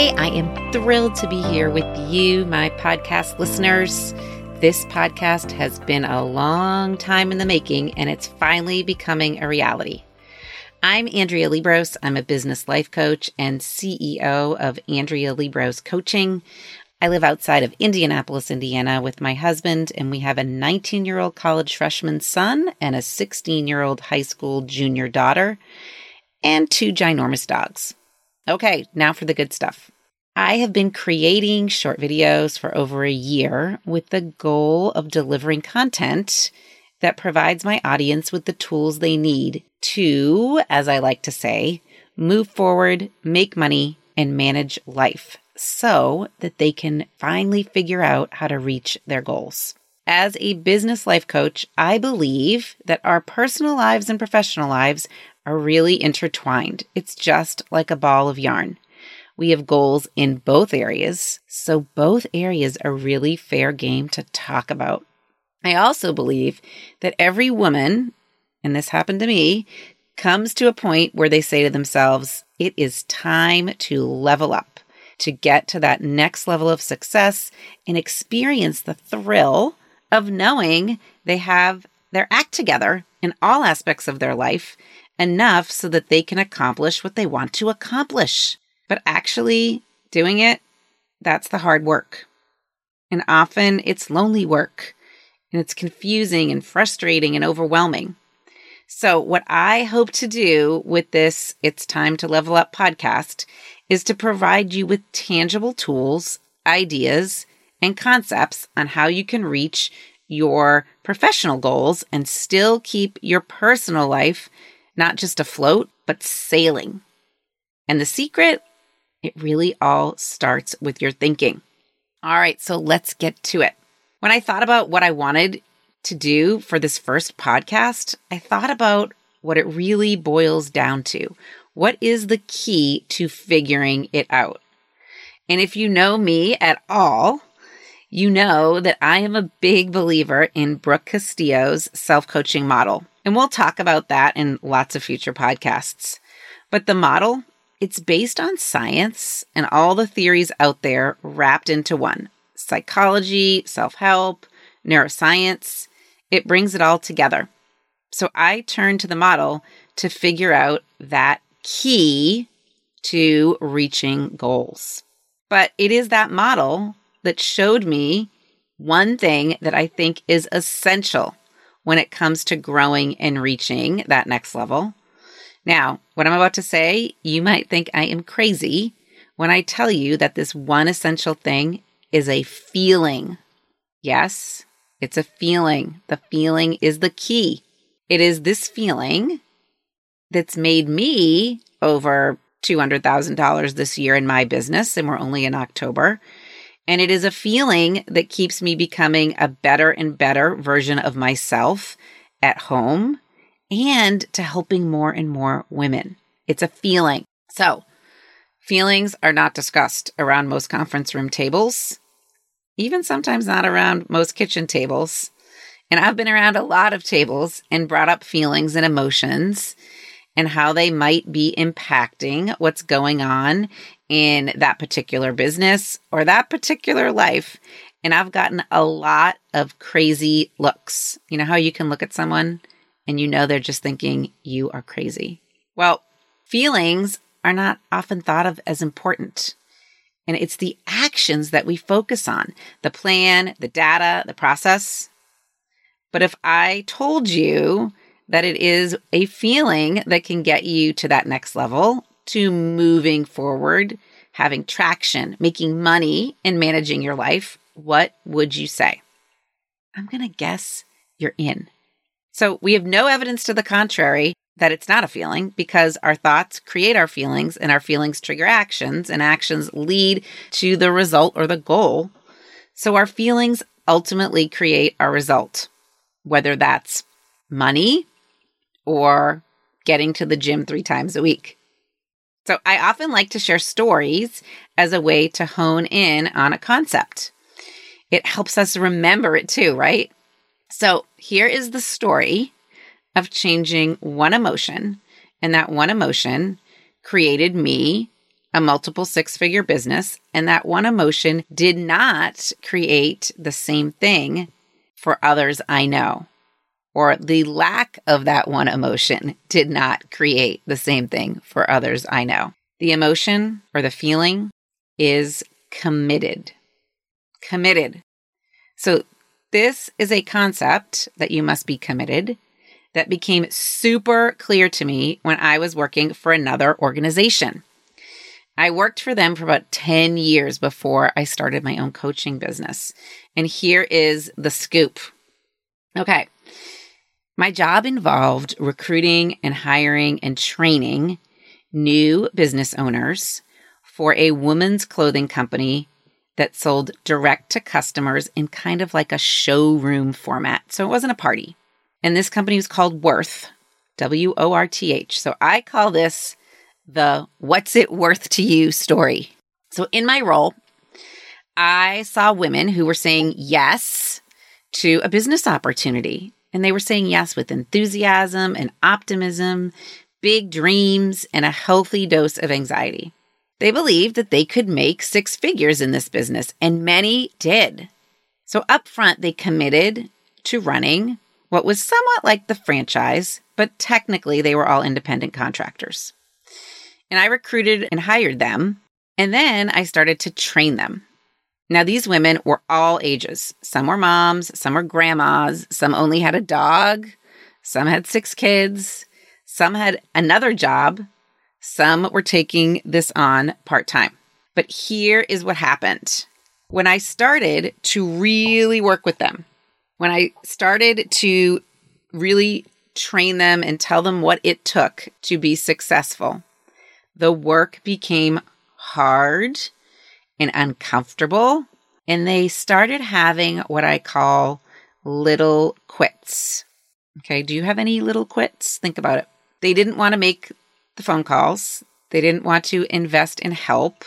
Hey, I am thrilled to be here with you, my podcast listeners. This podcast has been a long time in the making and it's finally becoming a reality. I'm Andrea Liebross. I'm a business life coach and CEO of Andrea Liebross Coaching. I live outside of Indianapolis, Indiana with my husband, and we have a 19 year old college freshman son and a 16 year old high school junior daughter, and two ginormous dogs. Okay, now for the good stuff. I have been creating short videos for over a year with the goal of delivering content that provides my audience with the tools they need to, as I like to say, move forward, make money, and manage life so that they can finally figure out how to reach their goals. As a business life coach, I believe that our personal lives and professional lives are really intertwined. It's just like a ball of yarn. We have goals in both areas, so both areas are really fair game to talk about. I also believe that every woman, and this happened to me, comes to a point where they say to themselves, it is time to level up, to get to that next level of success and experience the thrill of knowing they have their act together in all aspects of their life enough so that they can accomplish what they want to accomplish. But actually doing it, that's the hard work. And often it's lonely work and it's confusing and frustrating and overwhelming. So, what I hope to do with this It's Time to Level Up podcast is to provide you with tangible tools, ideas, and concepts on how you can reach your professional goals and still keep your personal life not just afloat, but sailing. And the secret, it really all starts with your thinking. All right, so let's get to it. When I thought about what I wanted to do for this first podcast, I thought about what it really boils down to. What is the key to figuring it out? And if you know me at all, you know that I am a big believer in Brooke Castillo's self coaching model. And we'll talk about that in lots of future podcasts. But the model, it's based on science and all the theories out there wrapped into one psychology, self help, neuroscience. It brings it all together. So I turned to the model to figure out that key to reaching goals. But it is that model that showed me one thing that I think is essential when it comes to growing and reaching that next level. Now, what I'm about to say, you might think I am crazy when I tell you that this one essential thing is a feeling. Yes, it's a feeling. The feeling is the key. It is this feeling that's made me over $200,000 this year in my business, and we're only in October. And it is a feeling that keeps me becoming a better and better version of myself at home and to helping more and more women. It's a feeling. So, Feelings are not discussed around most conference room tables, even sometimes not around most kitchen tables. And I've been around a lot of tables and brought up feelings and emotions and how they might be impacting what's going on in that particular business or that particular life. And I've gotten a lot of crazy looks. You know how you can look at someone and you know they're just thinking you are crazy? Well, feelings are not often thought of as important. And it's the actions that we focus on the plan, the data, the process. But if I told you that it is a feeling that can get you to that next level, to moving forward, having traction, making money, and managing your life, what would you say? I'm going to guess you're in. So we have no evidence to the contrary that it's not a feeling because our thoughts create our feelings and our feelings trigger actions and actions lead to the result or the goal. So our feelings ultimately create our result, whether that's money or getting to the gym three times a week. So I often like to share stories as a way to hone in on a concept. It helps us remember it too, right? So here is the story of changing one emotion, and that one emotion created me a multiple six figure business, and that one emotion did not create the same thing for others I know. Or the lack of that one emotion did not create the same thing for others I know. The emotion or the feeling is committed. Committed. So, this is a concept that you must be committed that became super clear to me when I was working for another organization. I worked for them for about 10 years before I started my own coaching business. And here is the scoop. Okay. My job involved recruiting and hiring and training new business owners for a women's clothing company that sold direct to customers in kind of like a showroom format. So it wasn't a party. And this company was called Worth, W O R T H. So I call this the What's It Worth to You story. So in my role, I saw women who were saying yes to a business opportunity. And they were saying yes with enthusiasm and optimism, big dreams, and a healthy dose of anxiety. They believed that they could make six figures in this business, and many did. So, up front, they committed to running what was somewhat like the franchise, but technically they were all independent contractors. And I recruited and hired them, and then I started to train them. Now, these women were all ages. Some were moms, some were grandmas, some only had a dog, some had six kids, some had another job, some were taking this on part time. But here is what happened. When I started to really work with them, when I started to really train them and tell them what it took to be successful, the work became hard and uncomfortable. And they started having what I call little quits. Okay, do you have any little quits? Think about it. They didn't want to make the phone calls, they didn't want to invest in help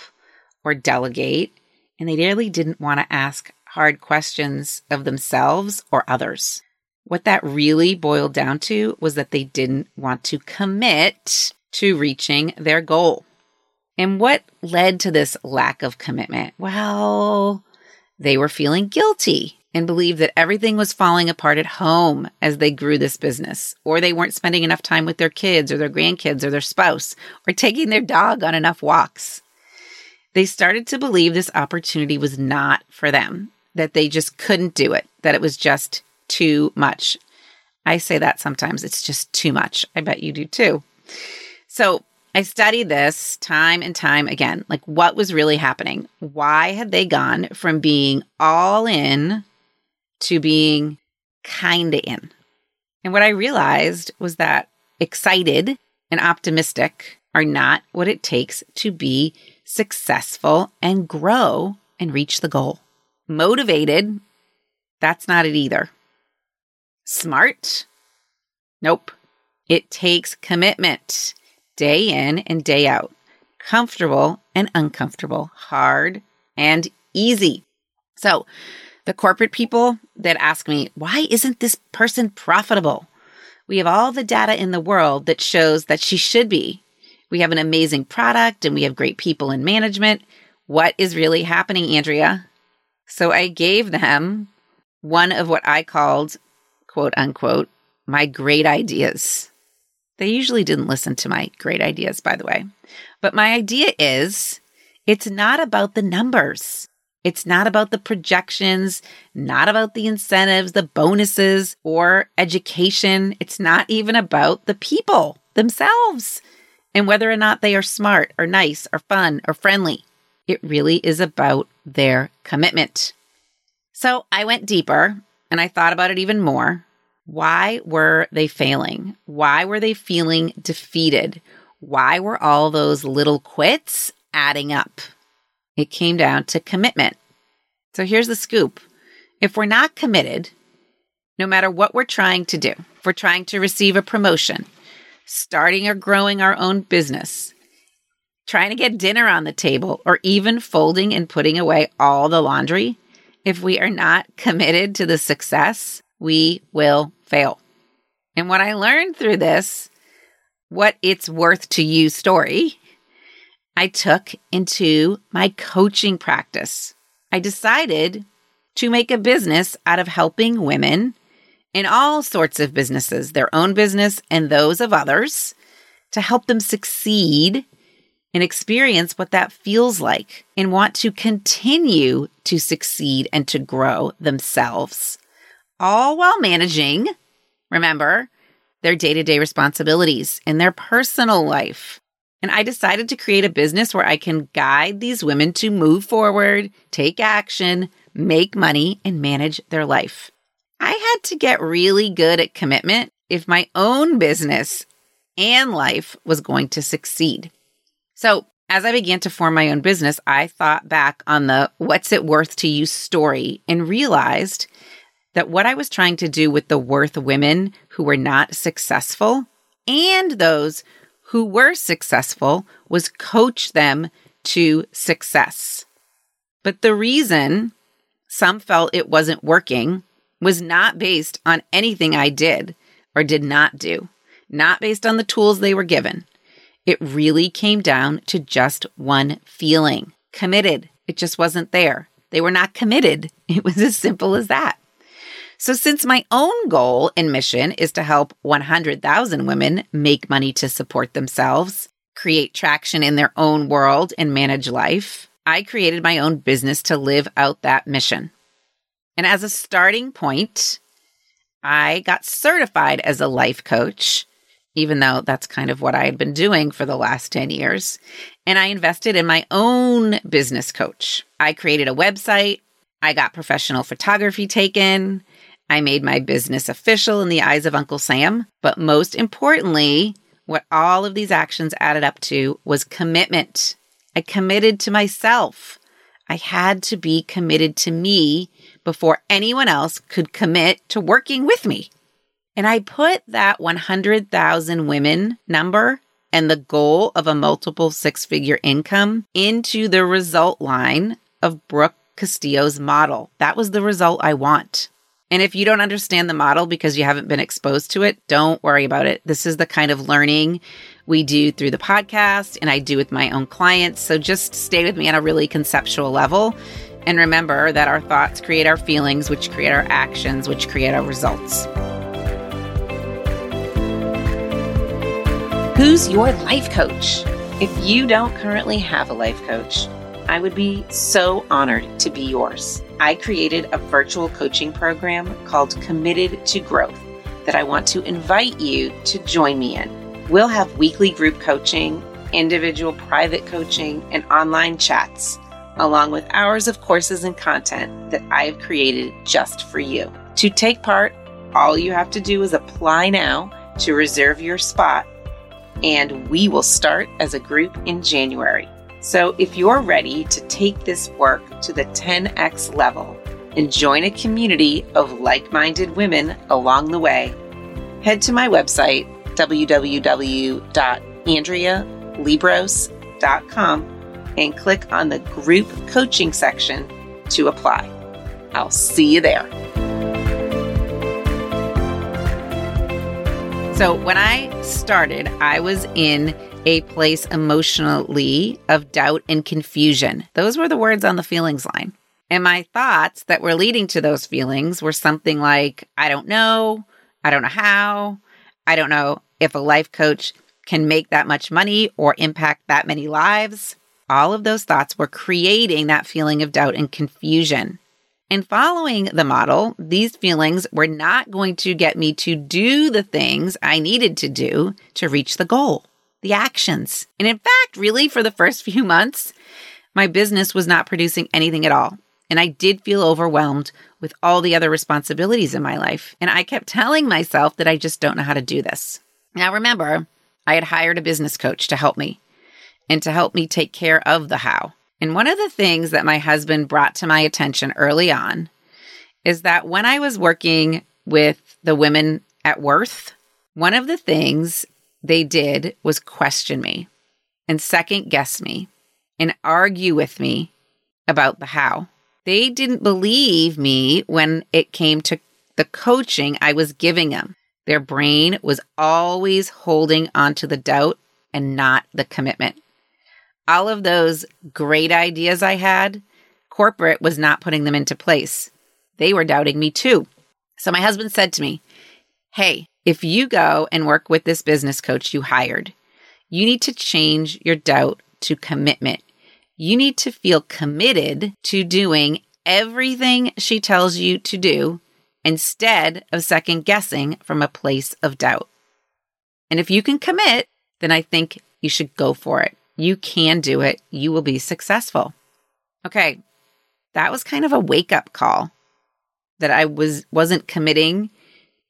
or delegate, and they really didn't want to ask hard questions of themselves or others. What that really boiled down to was that they didn't want to commit to reaching their goal. And what led to this lack of commitment? Well, they were feeling guilty and believed that everything was falling apart at home as they grew this business, or they weren't spending enough time with their kids or their grandkids or their spouse, or taking their dog on enough walks. They started to believe this opportunity was not for them that they just couldn't do it, that it was just too much. I say that sometimes it's just too much. I bet you do too. So I studied this time and time again. Like, what was really happening? Why had they gone from being all in to being kind of in? And what I realized was that excited and optimistic are not what it takes to be successful and grow and reach the goal. Motivated, that's not it either. Smart, nope. It takes commitment day in and day out. comfortable and uncomfortable, hard and easy. So, the corporate people that ask me, why isn't this person profitable? We have all the data in the world that shows that she should be. We have an amazing product and we have great people in management. What is really happening, Andrea? So I gave them one of what I called, quote unquote, my great ideas. They usually didn't listen to my great ideas, by the way. But my idea is it's not about the numbers. It's not about the projections, not about the incentives, the bonuses, or education. It's not even about the people themselves and whether or not they are smart or nice or fun or friendly. It really is about their commitment. So I went deeper and I thought about it even more. Why were they failing? Why were they feeling defeated? Why were all those little quits adding up? It came down to commitment. So here's the scoop. If we're not committed, no matter what we're trying to do, if we're trying to receive a promotion, starting or growing our own business, trying to get dinner on the table, or even folding and putting away all the laundry, if we are not committed to the success, we will fail. And what I learned through this, what it's worth to you story, I took into my coaching practice. I decided to make a business out of helping women in all sorts of businesses, their own business and those of others, to help them succeed and experience what that feels like and want to continue to succeed and to grow themselves, all while managing, remember, their day to day responsibilities in their personal life. And I decided to create a business where I can guide these women to move forward, take action, make money, and manage their life. I had to get really good at commitment if my own business and life was going to succeed. So, as I began to form my own business, I thought back on the what's it worth to you story and realized that what I was trying to do with the worth women who were not successful and those who were successful was coach them to success. But the reason some felt it wasn't working was not based on anything I did or did not do, not based on the tools they were given. It really came down to just one feeling committed. It just wasn't there. They were not committed. It was as simple as that. So, since my own goal and mission is to help 100,000 women make money to support themselves, create traction in their own world, and manage life, I created my own business to live out that mission. And as a starting point, I got certified as a life coach, even though that's kind of what I had been doing for the last 10 years. And I invested in my own business coach. I created a website. I got professional photography taken. I made my business official in the eyes of Uncle Sam. But most importantly, what all of these actions added up to was commitment. I committed to myself. I had to be committed to me before anyone else could commit to working with me. And I put that 100,000 women number and the goal of a multiple six figure income into the result line of Brooke Castillo's model. That was the result I want. And if you don't understand the model because you haven't been exposed to it, don't worry about it. This is the kind of learning we do through the podcast and I do with my own clients. So just stay with me on a really conceptual level and remember that our thoughts create our feelings, which create our actions, which create our results. Who's your life coach? If you don't currently have a life coach, I would be so honored to be yours. I created a virtual coaching program called Committed to Growth that I want to invite you to join me in. We'll have weekly group coaching, individual private coaching, and online chats along with hours of courses and content that I have created just for you. To take part, all you have to do is apply now to reserve your spot, and we will start as a group in January. So if you're ready to take this work to the 10x level and join a community of like minded women along the way, head to my website, www.andrealiebross.com and click on the group coaching section to apply. I'll see you there. So, when I started, I was in a place emotionally of doubt and confusion. Those were the words on the feelings line. And my thoughts that were leading to those feelings were something like, I don't know. I don't know how. I don't know if a life coach can make that much money or impact that many lives. All of those thoughts were creating that feeling of doubt and confusion. And following the model, these feelings were not going to get me to do the things I needed to do to reach the goal, the actions. And in fact, really, for the first few months, my business was not producing anything at all. And I did feel overwhelmed with all the other responsibilities in my life. And I kept telling myself that I just don't know how to do this. Now, remember, I had hired a business coach to help me and to help me take care of the how. And one of the things that my husband brought to my attention early on is that when I was working with the women at Worth, one of the things they did was question me and second guess me and argue with me about the how. They didn't believe me when it came to the coaching I was giving them. Their brain was always holding onto the doubt and not the commitment. All of those great ideas I had, corporate was not putting them into place. They were doubting me too. So my husband said to me, Hey, if you go and work with this business coach you hired, you need to change your doubt to commitment. You need to feel committed to doing everything she tells you to do instead of second guessing from a place of doubt. And if you can commit, then I think you should go for it. You can do it. You will be successful. Okay. That was kind of a wake up call that I was wasn't committing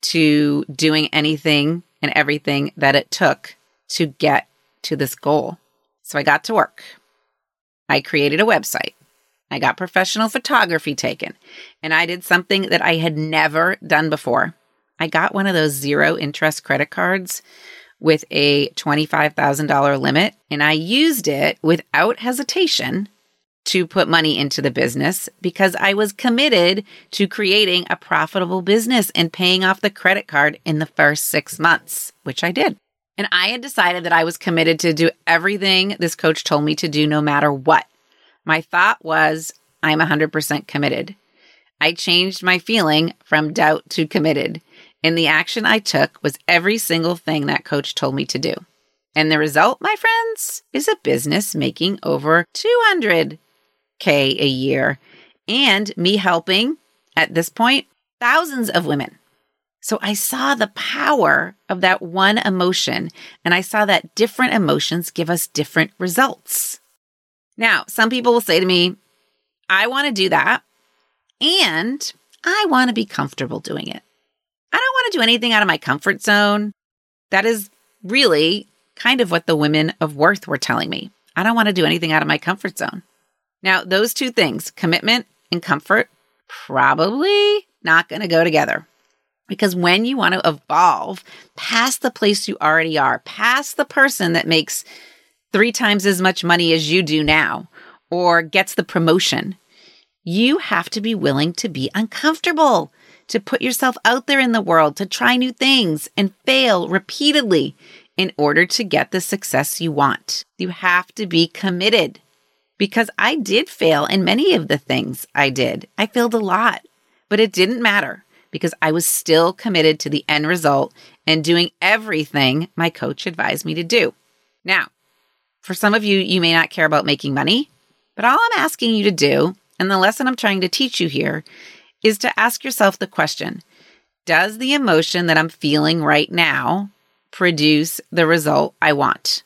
to doing anything and everything that it took to get to this goal. So I got to work. I created a website. I got professional photography taken, and I did something that I had never done before. I got one of those zero interest credit cards with a $25,000 limit, and I used it without hesitation to put money into the business because I was committed to creating a profitable business and paying off the credit card in the first six months, which I did. And I had decided that I was committed to do everything this coach told me to do no matter what. My thought was, I'm 100% committed. I changed my feeling from doubt to committed. And the action I took was every single thing that coach told me to do. And the result, my friends, is a business making over 200K a year and me helping at this point thousands of women. So I saw the power of that one emotion and I saw that different emotions give us different results. Now, some people will say to me, I want to do that and I want to be comfortable doing it. I don't want to do anything out of my comfort zone. That is really kind of what the women of worth were telling me. I don't want to do anything out of my comfort zone. Now, those two things, commitment and comfort, probably not going to go together. Because when you want to evolve past the place you already are, past the person that makes three times as much money as you do now or gets the promotion, you have to be willing to be uncomfortable, to put yourself out there in the world, to try new things and fail repeatedly in order to get the success you want. You have to be committed because I did fail in many of the things I did. I failed a lot, but it didn't matter because I was still committed to the end result and doing everything my coach advised me to do. Now, for some of you, you may not care about making money, but all I'm asking you to do, and the lesson I'm trying to teach you here, is to ask yourself the question Does the emotion that I'm feeling right now produce the result I want?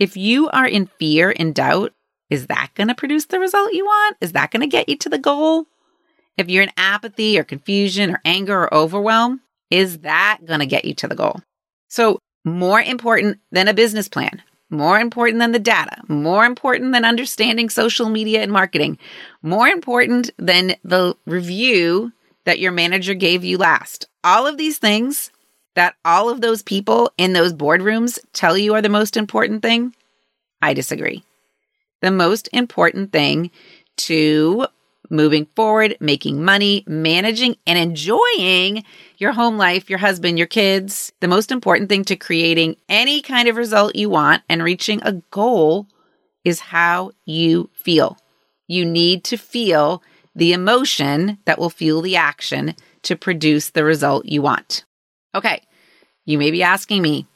If you are in fear and doubt, is that going to produce the result you want? Is that going to get you to the goal? If you're in apathy or confusion or anger or overwhelm, is that going to get you to the goal? So, more important than a business plan, more important than the data, more important than understanding social media and marketing, more important than the review that your manager gave you last. All of these things that all of those people in those boardrooms tell you are the most important thing, I disagree. The most important thing to moving forward, making money, managing, and enjoying your home life, your husband, your kids. The most important thing to creating any kind of result you want and reaching a goal is how you feel. You need to feel the emotion that will fuel the action to produce the result you want. Okay, you may be asking me,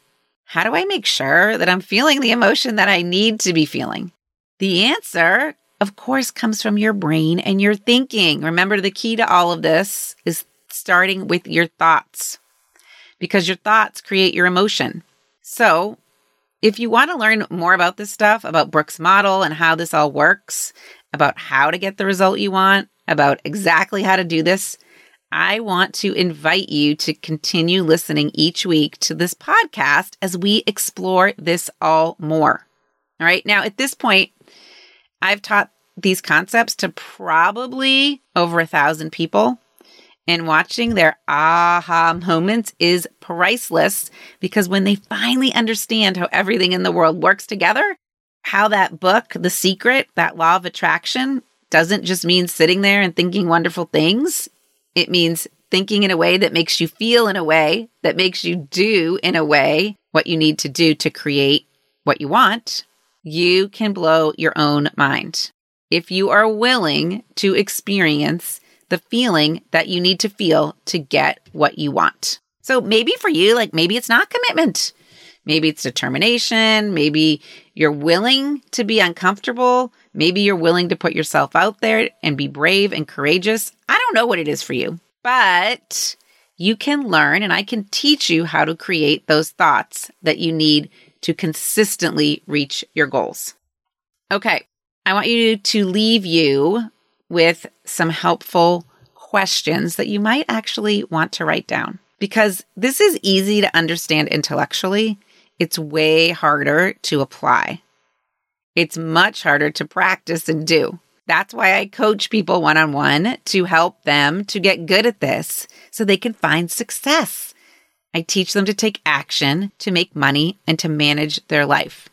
how do I make sure that I'm feeling the emotion that I need to be feeling? The answer of course, comes from your brain and your thinking. Remember, the key to all of this is starting with your thoughts because your thoughts create your emotion. So, if you want to learn more about this stuff, about Brooke's model and how this all works, about how to get the result you want, about exactly how to do this, I want to invite you to continue listening each week to this podcast as we explore this all more. All right. Now, at this point, I've taught these concepts to probably over a thousand people. And watching their aha moments is priceless because when they finally understand how everything in the world works together, how that book, The Secret, that law of attraction, doesn't just mean sitting there and thinking wonderful things. It means thinking in a way that makes you feel in a way that makes you do in a way what you need to do to create what you want you can blow your own mind. If you are willing to experience the feeling that you need to feel to get what you want. So maybe for you, like maybe it's not commitment. Maybe it's determination. Maybe you're willing to be uncomfortable. Maybe you're willing to put yourself out there and be brave and courageous. I don't know what it is for you, but you can learn and I can teach you how to create those thoughts that you need to consistently reach your goals. Okay, I want you to leave you with some helpful questions that you might actually want to write down because this is easy to understand intellectually. It's way harder to apply. It's much harder to practice and do. That's why I coach people one on one to help them to get good at this so they can find success. I teach them to take action, to make money, and to manage their life.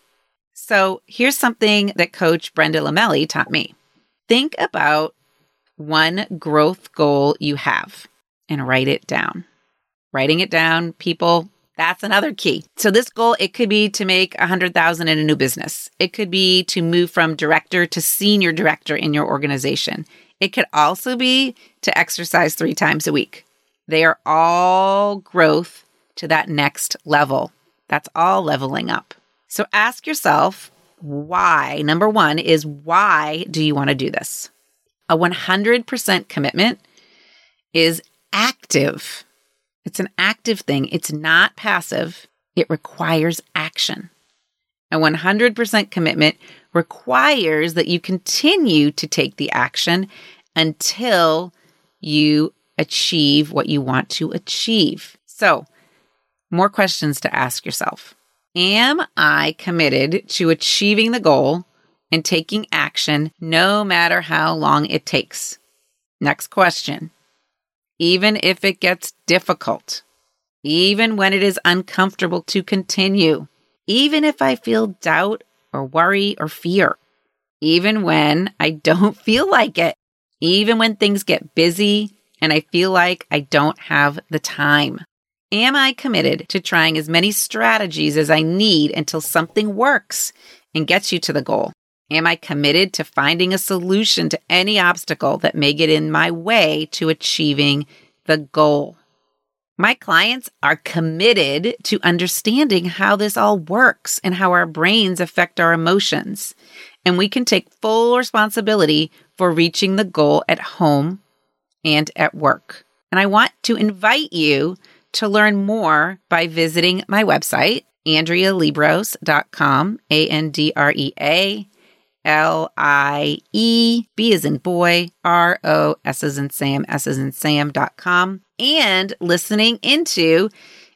So here's something that Coach Brenda Lamelli taught me. Think about one growth goal you have and write it down. Writing it down, people, that's another key. So this goal, it could be to make a hundred thousand in a new business. It could be to move from director to senior director in your organization. It could also be to exercise three times a week. They are all growth to that next level. That's all leveling up. So ask yourself why. Number one is why do you want to do this? A 100% commitment is active. It's an active thing, it's not passive. It requires action. A 100% commitment requires that you continue to take the action until you achieve what you want to achieve. So, more questions to ask yourself. Am I committed to achieving the goal and taking action no matter how long it takes? Next question. Even if it gets difficult, even when it is uncomfortable to continue, even if I feel doubt or worry or fear, even when I don't feel like it, even when things get busy and I feel like I don't have the time. Am I committed to trying as many strategies as I need until something works and gets you to the goal? Am I committed to finding a solution to any obstacle that may get in my way to achieving the goal? My clients are committed to understanding how this all works and how our brains affect our emotions. And we can take full responsibility for reaching the goal at home and at work. And I want to invite you to learn more by visiting my website, AndreaLiebross.com, A N D R E A L I E B as in boy, R O S as in Sam, S as in Sam.com, and listening into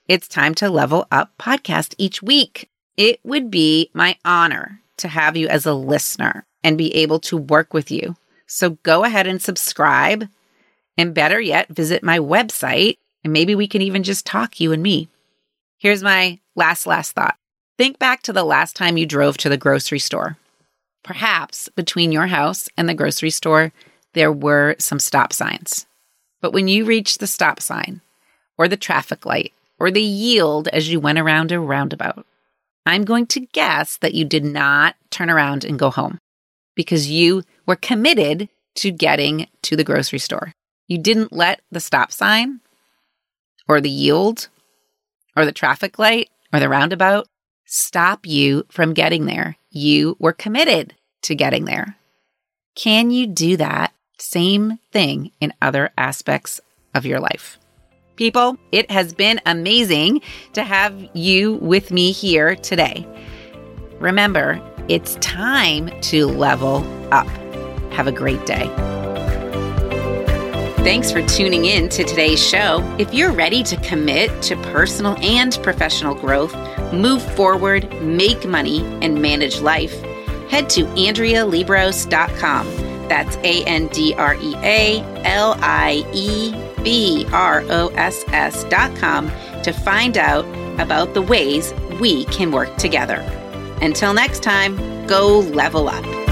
It's Time to Level Up podcast each week. It would be my honor to have you as a listener and be able to work with you. So go ahead and subscribe. And better yet, visit my website, and maybe we can even just talk, you and me. Here's my last, last thought. Think back to the last time you drove to the grocery store. Perhaps between your house and the grocery store, there were some stop signs. But when you reached the stop sign, or the traffic light, or the yield as you went around a roundabout, I'm going to guess that you did not turn around and go home because you were committed to getting to the grocery store. You didn't let the stop sign or the yield or the traffic light or the roundabout stop you from getting there. You were committed to getting there. Can you do that same thing in other aspects of your life? People, it has been amazing to have you with me here today. Remember, it's time to level up. Have a great day. Thanks for tuning in to today's show. If you're ready to commit to personal and professional growth, move forward, make money, and manage life, head to AndreaLiebross.com. That's A N D R E A L I E B R O S S.com to find out about the ways we can work together. Until next time, go level up.